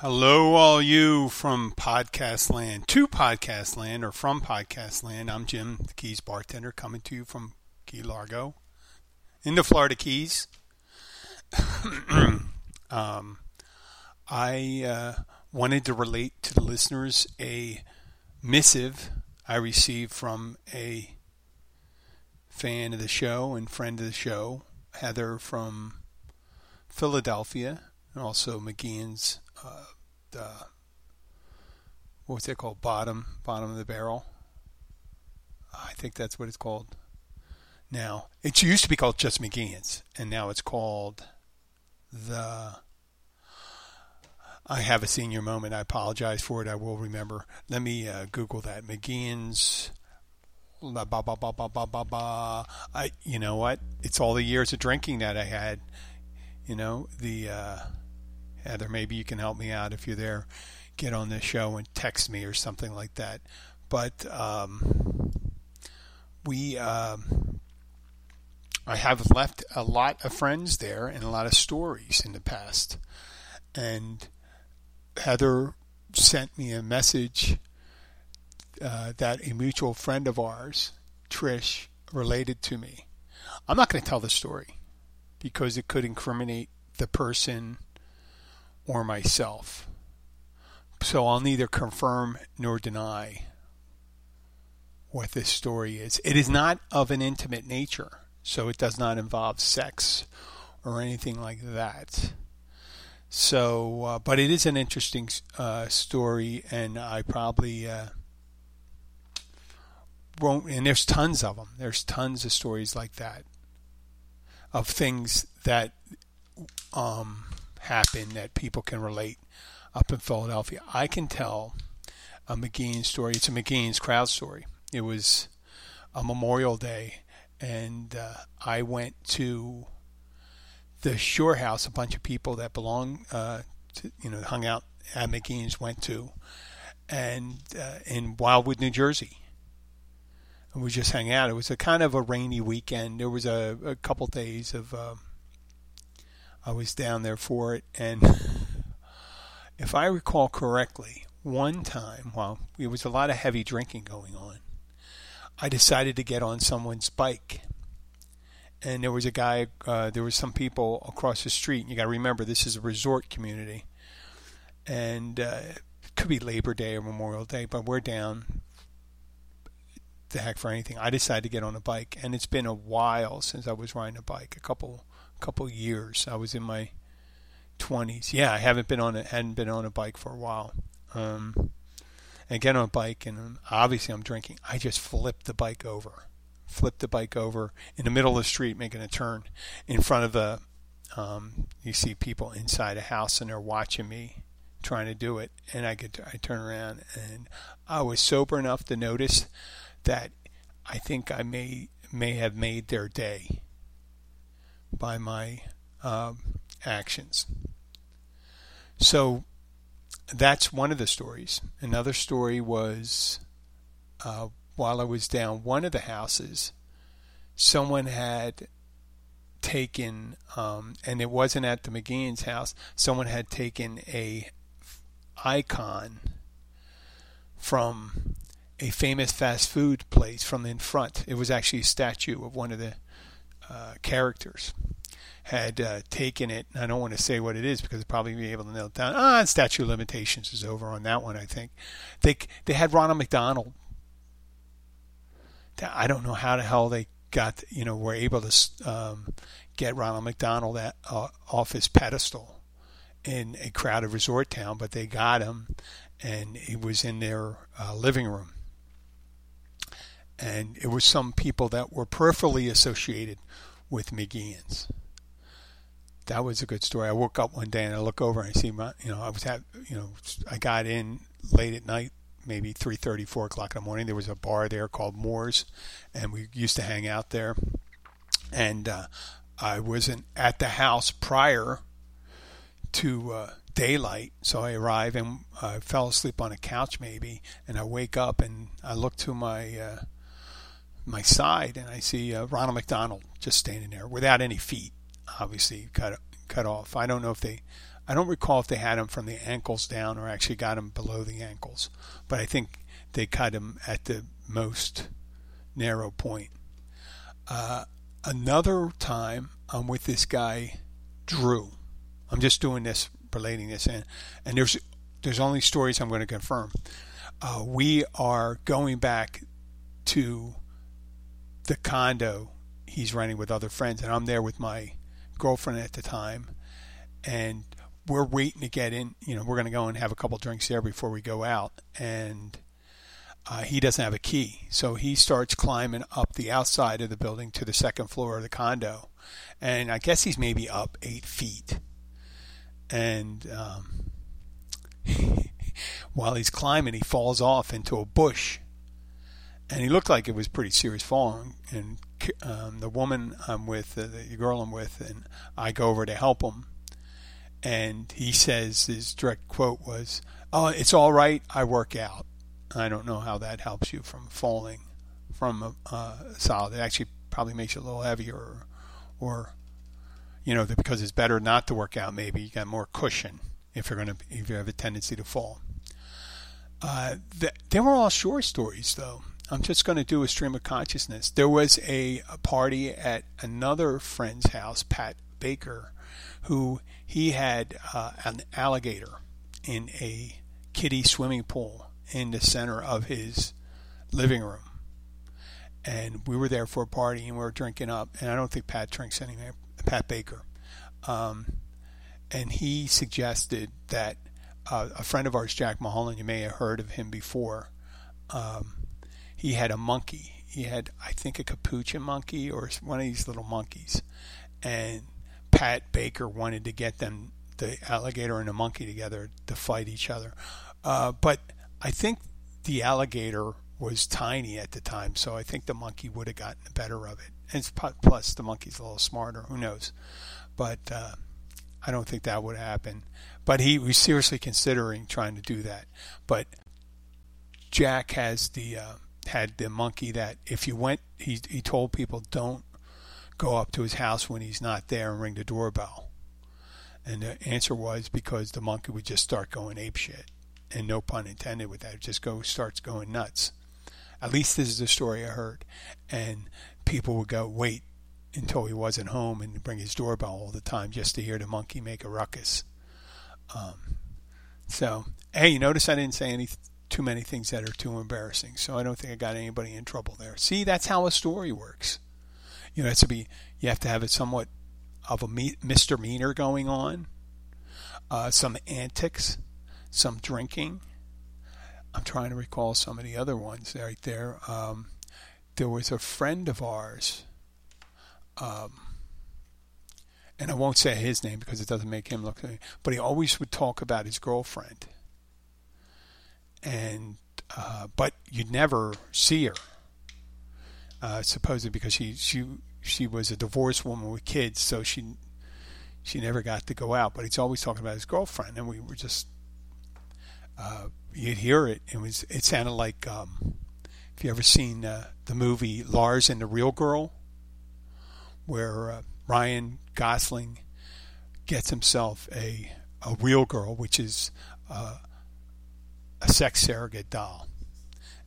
Hello, all you from Podcast Land to Podcast Land or from Podcast Land. I'm Jim, the Keys bartender, coming to you from Key Largo in the Florida Keys. um, I uh, wanted to relate to the listeners a missive I received from a fan of the show and friend of the show, Heather from Philadelphia, and also McGeehan's uh, the what's it called? Bottom, bottom of the barrel. I think that's what it's called. Now it used to be called just McGeehan's, and now it's called the. I have a senior moment. I apologize for it. I will remember. Let me uh, Google that. McGeehan's. Ba, ba, ba, ba, ba, ba, ba. I, you know what? It's all the years of drinking that I had. You know the. Uh, Heather, maybe you can help me out if you're there. Get on this show and text me or something like that. But um, we, um, I have left a lot of friends there and a lot of stories in the past. And Heather sent me a message uh, that a mutual friend of ours, Trish, related to me. I'm not going to tell the story because it could incriminate the person or myself. So I'll neither confirm nor deny what this story is. It is not of an intimate nature, so it does not involve sex or anything like that. So, uh, but it is an interesting uh, story, and I probably uh, won't. And there's tons of them. There's tons of stories like that of things that um, happen that people can relate up in Philadelphia. I can tell a McGeehan story. It's a McGeehan's crowd story. It was a Memorial Day, and uh, I went to the Shore House. A bunch of people that belong, uh, to, you know, hung out at McGeehan's went to, and uh, in Wildwood, New Jersey. And we just hung out. It was a kind of a rainy weekend. There was a, a couple days of um, I was down there for it, and if I recall correctly, one time, well, it was a lot of heavy drinking going on. I decided to get on someone's bike, and there was a guy. Uh, there was some people across the street. And you got to remember, this is a resort community, and uh, it could be Labor Day or Memorial Day, but we're down. The heck for anything. I decided to get on a bike, and it's been a while since I was riding a bike. A couple couple years. I was in my 20s. Yeah, I haven't been on it. Hadn't been on a bike for a while. Um, and get on a bike, and obviously I'm drinking. I just flipped the bike over, flipped the bike over in the middle of the street, making a turn in front of a. Um, you see people inside a house, and they're watching me trying to do it, and I get I turn around, and I was sober enough to notice that I think I may may have made their day by my um, actions. So that's one of the stories. Another story was uh, while I was down one of the houses, someone had taken, um, and it wasn't at the McGeehan's house. Someone had taken a icon from a famous fast food place from in front. It was actually a statue of one of the uh, characters. Had uh, taken it. I don't want to say what it is because I'd probably be able to nail it down. Ah, statute limitations is over on that one. I think they they had Ronald McDonald. I don't know how the hell they got you know were able to um, get Ronald McDonald at, uh, off his pedestal in a crowded resort town, but they got him, and he was in their uh, living room and it was some people that were peripherally associated with McGeehan's. That was a good story. I woke up one day and I look over and I see my, you know, I was at, you know, I got in late at night, maybe 3:30, 4 o'clock in the morning. There was a bar there called Moore's, and we used to hang out there. And uh, I wasn't at the house prior to uh, daylight, so I arrive and I fell asleep on a couch maybe, and I wake up and I look to my uh, my side, and I see uh, Ronald McDonald just standing there without any feet, obviously cut cut off. I don't know if they, I don't recall if they had him from the ankles down or actually got him below the ankles, but I think they cut him at the most narrow point. Uh, another time, I'm with this guy, Drew. I'm just doing this, relating this in, and there's there's only stories I'm going to confirm. Uh, we are going back to the condo he's renting with other friends, and I'm there with my girlfriend at the time, and we're waiting to get in. You know, we're going to go and have a couple drinks there before we go out, and uh, he doesn't have a key, so he starts climbing up the outside of the building to the second floor of the condo, and I guess he's maybe up eight feet, and um, while he's climbing, he falls off into a bush and he looked like it was pretty serious falling. And um, the woman I'm with, uh, the girl I'm with, and I go over to help him. And he says his direct quote was, "Oh, it's all right. I work out." I don't know how that helps you from falling from a uh, solid. It actually probably makes you a little heavier, or, or you know, because it's better not to work out. Maybe you got more cushion if you're going to if you have a tendency to fall. Uh, they were all short stories, though. I'm just going to do a stream of consciousness. There was a, a, party at another friend's house, Pat Baker, who he had uh, an alligator in a kiddie swimming pool in the center of his living room. And we were there for a party and we were drinking up. And I don't think Pat drinks anymore, Pat Baker. Um, and he suggested that uh, a friend of ours, Jack Mulholland, you may have heard of him before. Um, he had a monkey. He had, I think, a capuchin monkey or one of these little monkeys. And Pat Baker wanted to get them, the alligator and the monkey, together to fight each other. Uh, but I think the alligator was tiny at the time, so I think the monkey would have gotten the better of it. And plus, the monkey's a little smarter. Who knows? But uh, I don't think that would happen. But he was seriously considering trying to do that. But Jack has the uh, had the monkey that if you went, he he told people don't go up to his house when he's not there and ring the doorbell. And the answer was because the monkey would just start going ape shit, and no pun intended with that. It just go starts going nuts. At least this is the story I heard, and people would go wait until he wasn't home and bring his doorbell all the time just to hear the monkey make a ruckus. Um, so, hey, you notice I didn't say anything too many things that are too embarrassing. So I don't think I got anybody in trouble there. See, that's how a story works. You know, it's to be you have to have it somewhat of a misdemeanor going on, uh, some antics, some drinking. I'm trying to recall some of the other ones right there. Um, there was a friend of ours, um, and I won't say his name because it doesn't make him look, but he always would talk about his girlfriend and uh, but you'd never see her. Uh, supposedly because she she she was a divorced woman with kids, so she she never got to go out. But he's always talking about his girlfriend, and we were just uh, you'd hear it. It was it sounded like um, if you ever seen uh, the movie Lars and the Real Girl, where uh, Ryan Gosling gets himself a a real girl, which is uh, a sex surrogate doll,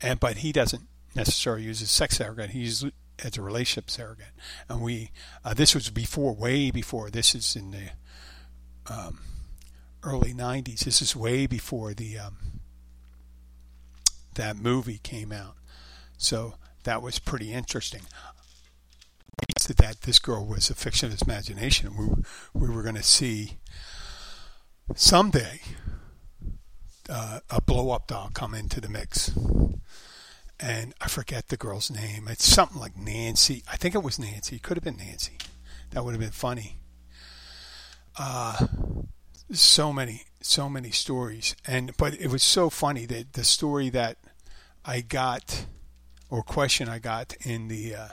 and but he doesn't necessarily use a sex surrogate. He uses as a relationship surrogate, and we uh, this was before, way before. This is in the um, early '90s. This is way before the um, that movie came out, so that was pretty interesting. That this girl was a fiction of his imagination. We we were going to see someday uh, a blow up doll come into the mix and I forget the girl's name. It's something like Nancy. I think it was Nancy. It could have been Nancy. That would have been funny. Uh, so many, so many stories, and but it was so funny that the story that I got or question I got in the uh,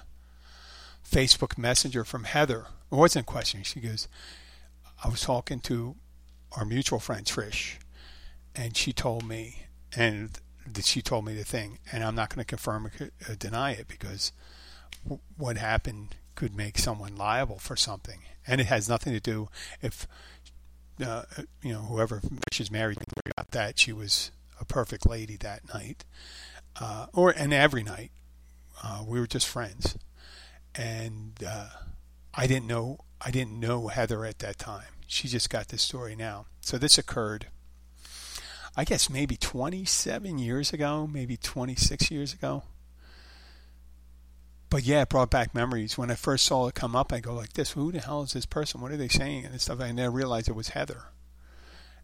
Facebook Messenger from Heather. It wasn't a question. She goes, I was talking to our mutual friend Trish, and she told me, and that she told me the thing, and I'm not going to confirm or deny it because what happened could make someone liable for something, and it has nothing to do if uh, you know whoever she's married got that she was a perfect lady that night, uh, or and every night uh, we were just friends, and uh, I didn't know I didn't know Heather at that time. She just got this story now, so this occurred I guess maybe 27 years ago, maybe 26 years ago. But yeah, it brought back memories. When I first saw it come up, I go like this: Who the hell is this person? What are they saying and stuff? And I realized it was Heather.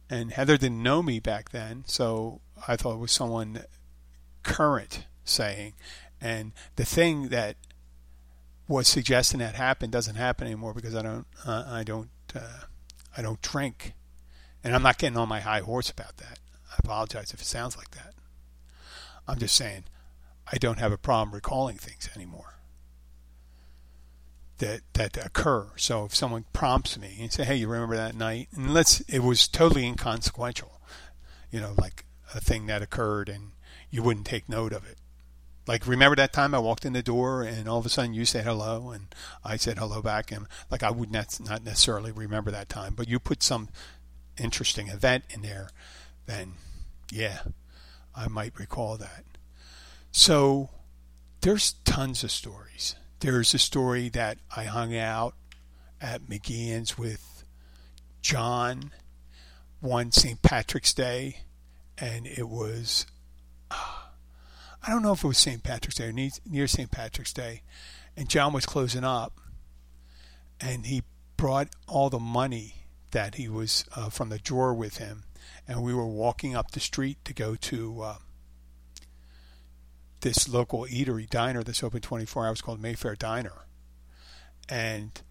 And Heather didn't know me back then, so I thought it was someone current saying. And the thing that was suggesting that happened doesn't happen anymore because I don't, uh, I don't, uh, I don't drink, and I'm not getting on my high horse about that. Apologize if it sounds like that. I'm just saying I don't have a problem recalling things anymore that that occur. So if someone prompts me and say, "Hey, you remember that night?" and let's it was totally inconsequential, you know, like a thing that occurred and you wouldn't take note of it. Like remember that time I walked in the door and all of a sudden you said hello and I said hello back and like I would not not necessarily remember that time, but you put some interesting event in there then yeah, I might recall that. So there's tons of stories. There's a story that I hung out at McGeehan's with John one St. Patrick's Day, and it was, uh, I don't know if it was St. Patrick's Day or near St. Patrick's Day, and John was closing up, and he brought all the money that he was uh, from the drawer with him and we were walking up the street to go to uh, this local eatery diner that's open 24 hours called Mayfair Diner. And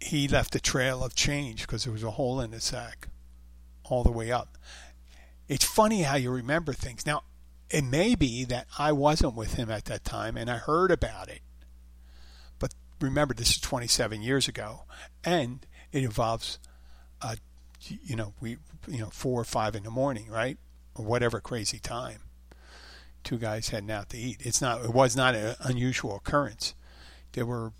he left a trail of change because there was a hole in his sack all the way up. It's funny how you remember things. Now, it may be that I wasn't with him at that time and I heard about it. But remember, this is 27 years ago, and it involves uh, you know, we, you know, four or five in the morning, right? Or whatever crazy time. Two guys heading out to eat. It's not, it was not an unusual occurrence. There were,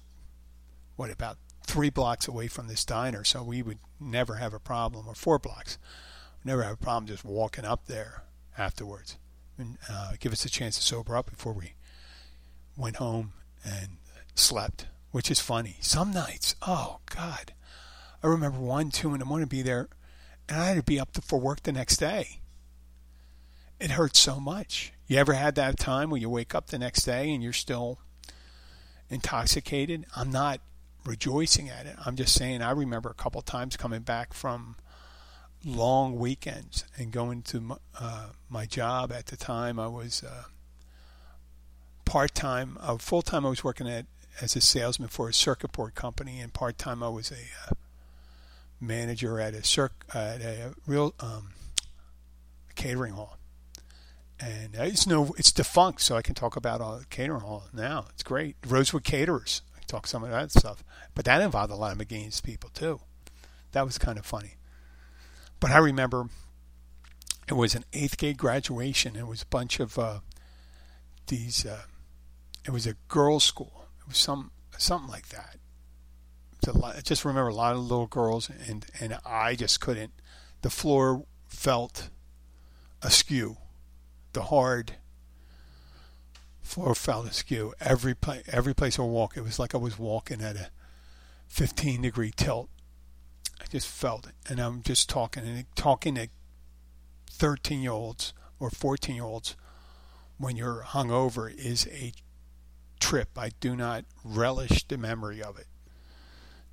what, about three blocks away from this diner, so we would never have a problem, or four blocks, never have a problem just walking up there afterwards and uh, give us a chance to sober up before we went home and slept, which is funny. Some nights, oh God, I remember one, two in the morning to be there, and I had to be up for work the next day. It hurt so much. You ever had that time where you wake up the next day and you're still intoxicated? I'm not rejoicing at it. I'm just saying I remember a couple times coming back from long weekends and going to my, uh, my job at the time. I was uh, part time, uh, full time. I was working at as a salesman for a circuit board company, and part time I was a uh, manager at a at a real um, catering hall, and it's no it's defunct, so I can talk about a catering hall now. It's great. Rosewood Caterers. I talk some of that stuff, but that involved a lot of McGeehan's people too. That was kind of funny. But I remember it was an eighth grade graduation. It was a bunch of uh, these. Uh, it was a girls' school. It was some something like that I just remember a lot of little girls, and and I just couldn't. The floor felt askew. The hard floor felt askew. Every place, every place I walk, it was like I was walking at a 15 degree tilt. I just felt it, and I'm just talking and talking to 13 year olds or 14 year olds when you're hungover is a trip. I do not relish the memory of it.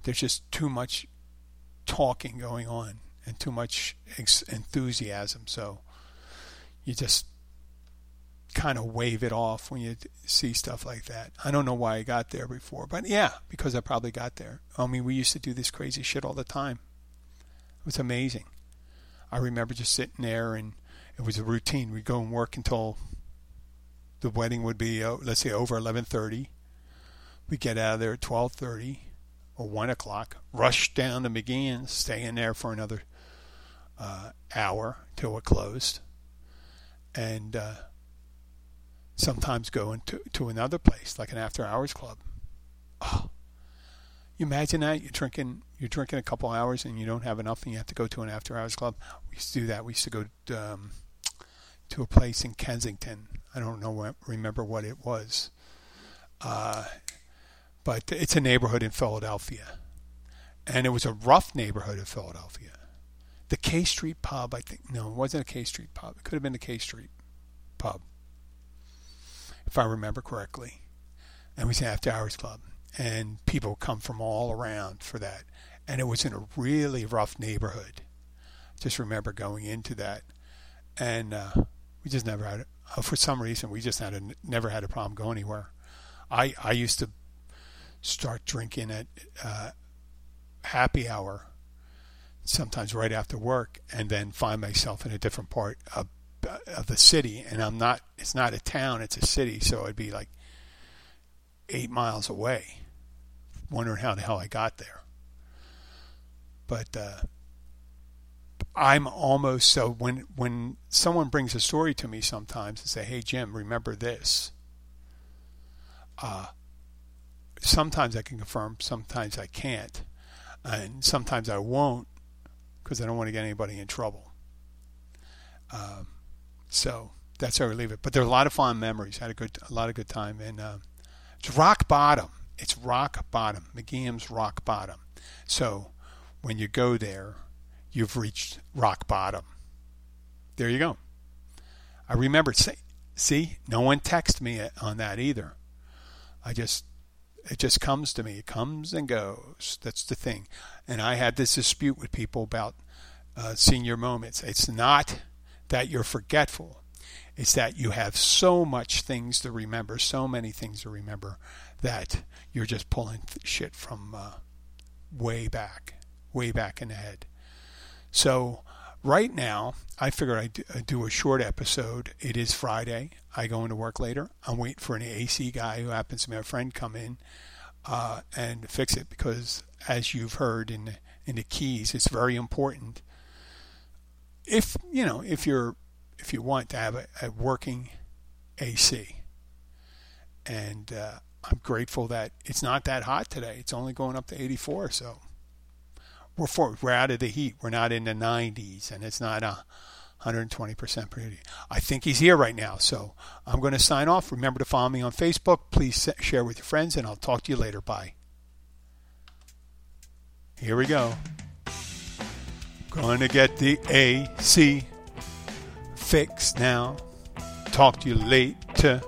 There's just too much talking going on and too much enthusiasm. So you just kind of wave it off when you see stuff like that. I don't know why I got there before, but yeah, because I probably got there. I mean, we used to do this crazy shit all the time. It was amazing. I remember just sitting there and it was a routine. We'd go and work until the wedding would be, let's say, over 11:30. We'd get out of there at 12:30 or one o'clock. Rush down to McGeehan's, stay in there for another uh, hour till it closed, and uh, sometimes go into to another place like an after-hours club. Oh, you imagine that you're drinking you're drinking a couple hours and you don't have enough and you have to go to an after-hours club. We used to do that. We used to go um, to a place in Kensington. I don't know remember what it was, uh, but it's a neighborhood in Philadelphia, and it was a rough neighborhood of Philadelphia. The K Street Pub, I think. No, it wasn't a K Street Pub. It could have been the K Street Pub, if I remember correctly. And it was an after hours club, and people come from all around for that. And it was in a really rough neighborhood. Just remember going into that, and uh, we just never had it. Uh, for some reason, we just had a, never had a problem going anywhere. I I used to start drinking at uh, happy hour, sometimes right after work, and then find myself in a different part of, of the city. And I'm not. It's not a town. It's a city. So I'd be like eight miles away, wondering how the hell I got there. But uh, I'm almost so when when someone brings a story to me sometimes and say, "Hey Jim, remember this." Uh, sometimes I can confirm, sometimes I can't, and sometimes I won't because I don't want to get anybody in trouble. Um, so that's how we leave it. But there are a lot of fond memories. Had a good, a lot of good time, and uh, it's rock bottom. It's rock bottom. McGeehan's rock bottom. So when you go there you've reached rock bottom. There you go. I remember, say, see, no one texted me on that either. I just, it just comes to me. It comes and goes. That's the thing. And I had this dispute with people about uh, senior moments. It's not that you're forgetful. It's that you have so much things to remember, so many things to remember, that you're just pulling shit from uh, way back, way back in the head. So right now, I figure I'd do a short episode. It is Friday. I go into work later. I'm waiting for an AC guy who happens to be a friend come in uh, and fix it because, as you've heard in in the keys, it's very important. If you know, if you're if you want to have a, a working AC, and uh, I'm grateful that it's not that hot today. It's only going up to 84, so we're for, we're out of the heat. We're not in the 90s, and it's not a 120% humidity. I think he's here right now, so I'm going to sign off. Remember to follow me on Facebook. Please share with your friends, and I'll talk to you later. Bye. Here we go. Going to get the AC fixed now. Talk to you later.